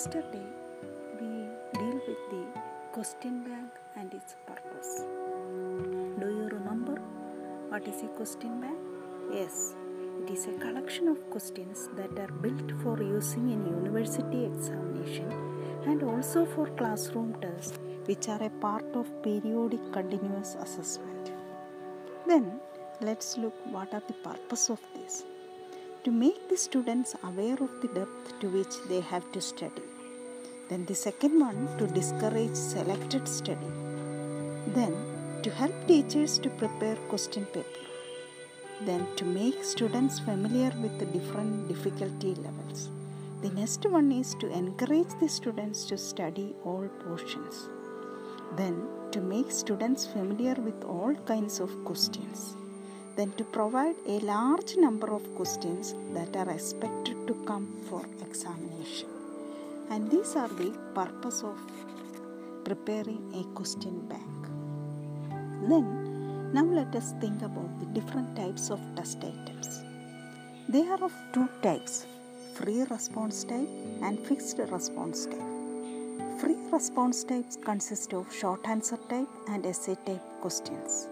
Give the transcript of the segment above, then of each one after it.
Yesterday we deal with the question bank and its purpose. Do you remember what is a question bank? Yes, it is a collection of questions that are built for using in university examination and also for classroom tests which are a part of periodic continuous assessment. Then let's look what are the purpose of this to make the students aware of the depth to which they have to study. Then the second one to discourage selected study. Then to help teachers to prepare question paper. Then to make students familiar with the different difficulty levels. The next one is to encourage the students to study all portions. Then to make students familiar with all kinds of questions then to provide a large number of questions that are expected to come for examination. And these are the purpose of preparing a question bank. Then, now let us think about the different types of test items. They are of two types free response type and fixed response type. Free response types consist of short answer type and essay type questions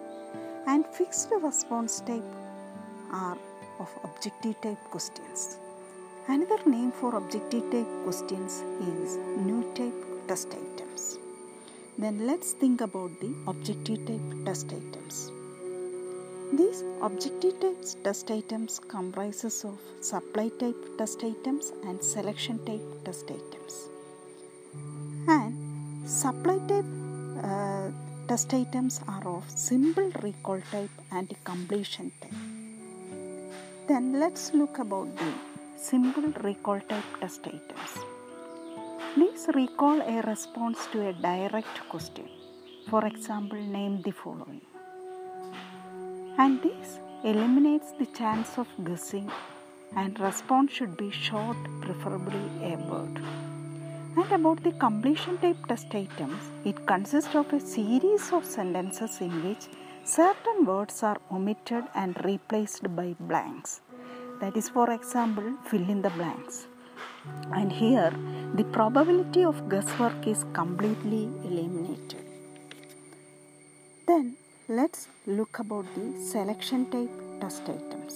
and fixed response type are of objective type questions. Another name for objective type questions is new type test items. Then let's think about the objective type test items. These objective type test items comprises of supply type test items and selection type test items. And supply type uh, test items are of simple recall type and completion type. Then let's look about the simple recall type test items. Please recall a response to a direct question. For example, name the following. And this eliminates the chance of guessing and response should be short, preferably a word. And about the completion type test items, it consists of a series of sentences in which certain words are omitted and replaced by blanks. That is, for example, fill in the blanks. And here, the probability of guesswork is completely eliminated. Then, let's look about the selection type test items.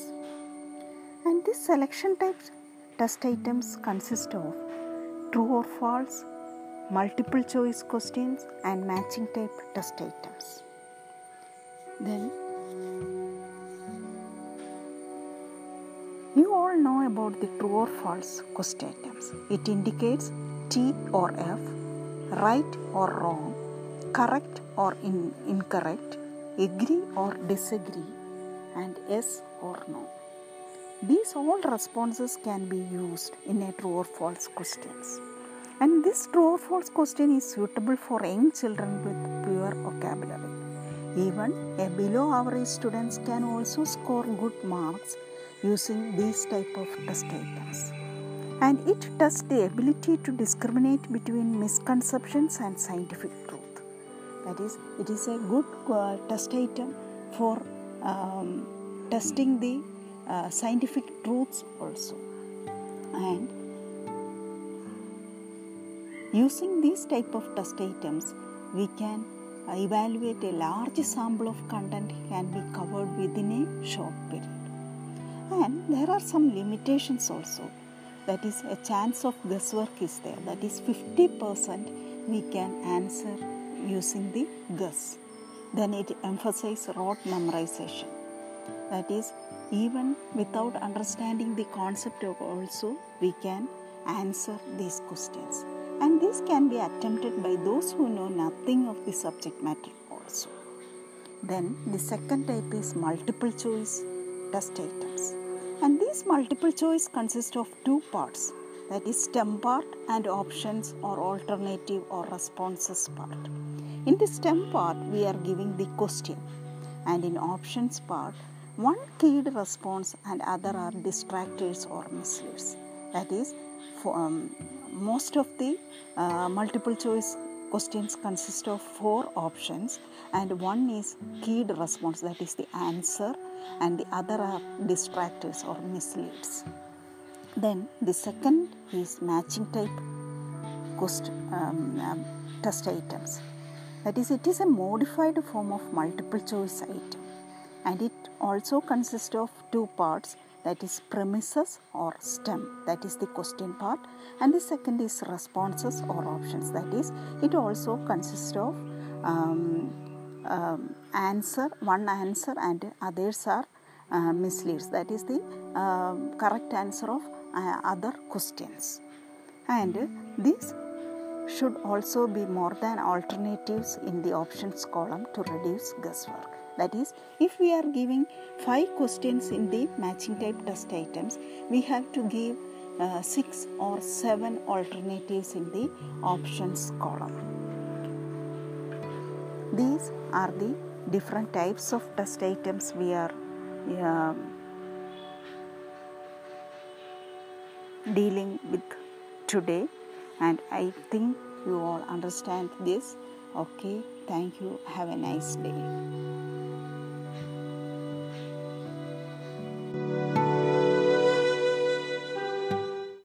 And these selection type test items consist of true or false, multiple choice questions, and matching type test items. Then, you all know about the true or false question items. It indicates T or F, right or wrong, correct or in- incorrect, agree or disagree, and yes or no. These all responses can be used in a true or false questions. And this true or false question is suitable for young children with poor vocabulary. Even a below average students can also score good marks using these type of test items. And it tests the ability to discriminate between misconceptions and scientific truth. That is, it is a good uh, test item for um, testing the uh, scientific truths also. And using these type of test items we can evaluate a large sample of content can be covered within a short period. And there are some limitations also. That is a chance of guesswork is there. That is 50% we can answer using the guess. Then it emphasizes rote memorization. That is even without understanding the concept also we can answer these questions. And this can be attempted by those who know nothing of the subject matter also. Then the second type is multiple choice test items. And these multiple choice consist of two parts. That is stem part and options or alternative or responses part. In the stem part we are giving the question. And in options part one keyed response and other are distractors or misleads. That is, for, um, most of the uh, multiple choice questions consist of four options and one is keyed response that is the answer and the other are distractors or misleads. Then the second is matching type um, um, test items. That is, it is a modified form of multiple choice item and it also consists of two parts that is premises or stem that is the question part and the second is responses or options that is it also consists of um, um, answer one answer and others are uh, misleads that is the uh, correct answer of uh, other questions. And this should also be more than alternatives in the options column to reduce guesswork that is if we are giving five questions in the matching type test items we have to give uh, six or seven alternatives in the options column these are the different types of test items we are uh, dealing with today and I think you all understand this. Okay, thank you. Have a nice day.